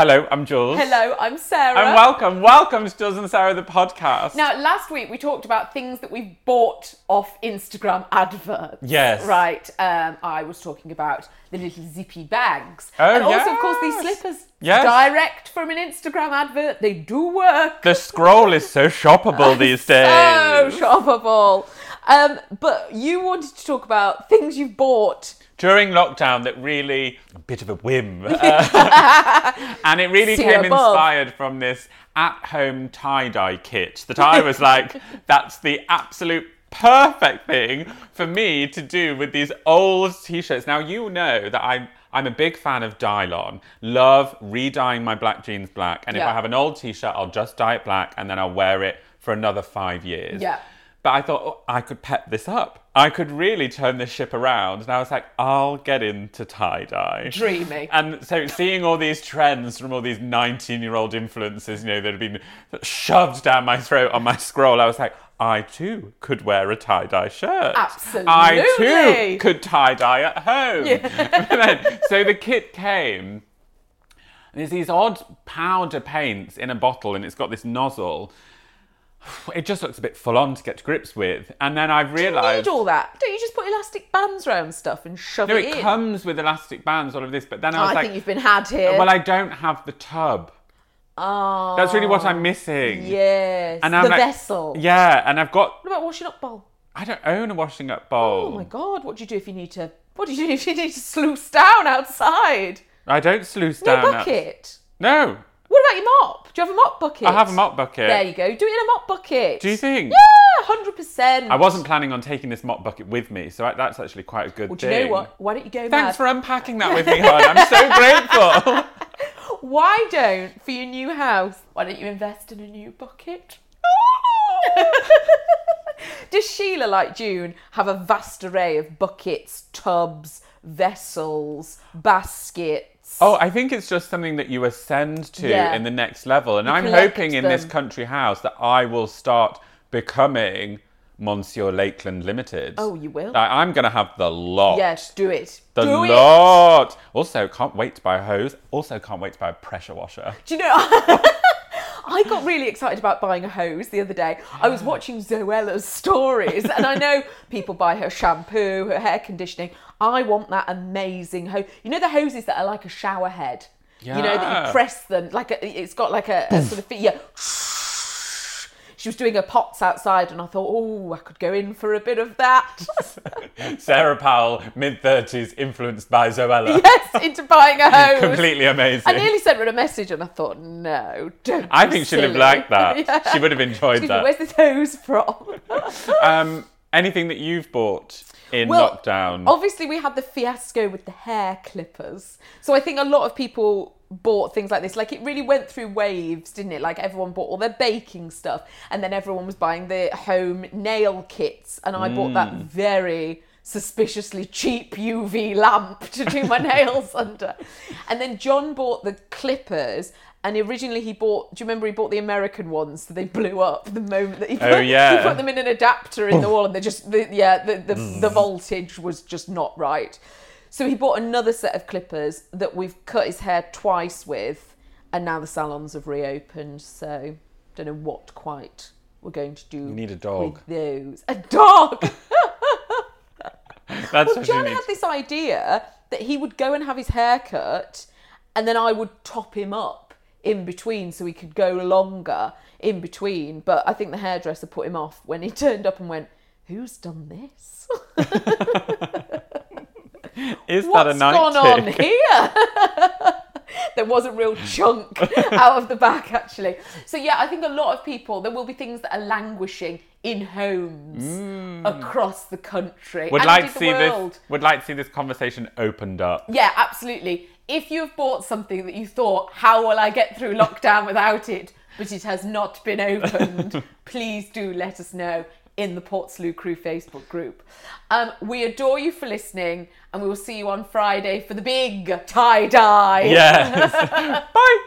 Hello, I'm Jules. Hello, I'm Sarah. And welcome, welcome to Jules and Sarah the podcast. Now, last week we talked about things that we've bought off Instagram adverts. Yes. Right. Um, I was talking about the little zippy bags. Oh, and also, of course, these yes. slippers. Yes. Direct from an Instagram advert. They do work. the scroll is so shoppable these days. So shoppable. Um, but you wanted to talk about things you've bought. During lockdown, that really a bit of a whim, Uh, and it really See came inspired from this at-home tie-dye kit that I was like, that's the absolute perfect thing for me to do with these old t-shirts. Now you know that I'm I'm a big fan of Dylon. Love re-dyeing my black jeans black, and if I have an old t-shirt, I'll just dye it black, and then I'll wear it for another five years. Yeah. But I thought oh, I could pep this up. I could really turn this ship around. And I was like, I'll get into tie dye. Dreamy. And so seeing all these trends from all these 19 year old influences, you know, that have been shoved down my throat on my scroll, I was like, I too could wear a tie dye shirt. Absolutely. I too could tie dye at home. Then- so the kit came. And there's these odd powder paints in a bottle, and it's got this nozzle. It just looks a bit full on to get to grips with. And then I've realized. You realised. need all that. Don't you just put elastic bands around stuff and shove it? No, it, it in? comes with elastic bands, all of this, but then I Oh, was I like, think you've been had here. well, I don't have the tub. oh, That's really what I'm oh, missing. Yes. And I'm the like- vessel. Yeah, and I've got, What about washing up bowl? I don't own a washing up bowl. Oh my god, what do you do if you need to? What do you do if you need to sluice down outside? I don't sluice No down. No bucket. No, What about your mop? Do you have a mop bucket? I have a mop bucket. There you go. Do it in a mop bucket. Do you think? Yeah, hundred percent. I wasn't planning on taking this mop bucket with me, so that's actually quite a good Well, do thing. you know what? Why don't you go Thanks mad? for unpacking that with me, hon. I'm so grateful. Why don't for your new house? Why don't you invest in a new bucket? Does Sheila, like June, have a vast array of buckets, tubs, vessels, baskets? Oh, I think it's just something that you ascend to Yeah. in the next level. And I'm collect hoping in this country house that I will start becoming Monsieur Lakeland Limited. Oh, you will? Like, I'm going to have the lot. yes, do it. The do it. lot. Also, can't wait to buy a hose. Also, can't wait to buy a pressure washer. Do you know? I got really excited about buying a hose the other day. I was watching Zoella's stories, and I know people buy her shampoo, her hair conditioning. I want that amazing hose. You know the hoses that are like a shower head. Yeah. You know that you press them like a, it's got like a, a sort of yeah. She was doing her pots outside, and I thought, oh, I could go in for a bit of that. Sarah Powell, mid 30s, influenced by Zoella. yes, into buying a hose. Completely amazing. I nearly sent her a message, and I thought, no, don't. I think she'd have liked that. Yeah. She would have enjoyed Excuse me, that. where's this hose from? Um, anything that you've bought in Well, lockdown? Obviously, we had the fiasco with the hair clippers. So I think a lot of people bought things like this. Like it really went through waves, didn't it? Like everyone bought all their baking stuff, and then everyone was buying the home nail kits, and I bought that Mm. very suspiciously cheap UV lamp to do my nails under. And then John bought the clippers. And originally he bought, do you remember he bought the American ones? So they blew up the moment that he oh, put, Oh, yeah. he put them in an adapter in the oh. wall and they just, the, yeah, the, the, mm. the voltage was just not right. So he bought another set of clippers that we've cut his hair twice with, and now the salons have reopened. So don't know what quite we're going to do. You need a dog. With those, a dog. That's well, what John you need. had this idea that he would go and have his hair cut, and then I would top him up in between so he could go longer in between. But I think the hairdresser put him off when he turned up and went, "Who's done this?" Is that a night gone on here? there was a real chunk out of the back, actually. So, yeah, I think a lot of people, there will be things that are languishing in homes across the country. Mm. Would and like to the see world. this. Would like to see this conversation opened up. Yeah, absolutely. If you've bought something that you thought, how will I get through lockdown without it, but it has not been opened, please do let us know in the Portslade Crew Facebook group. Um, we adore you for listening, and we will see you on Friday for the big tie dye. Yes. Bye.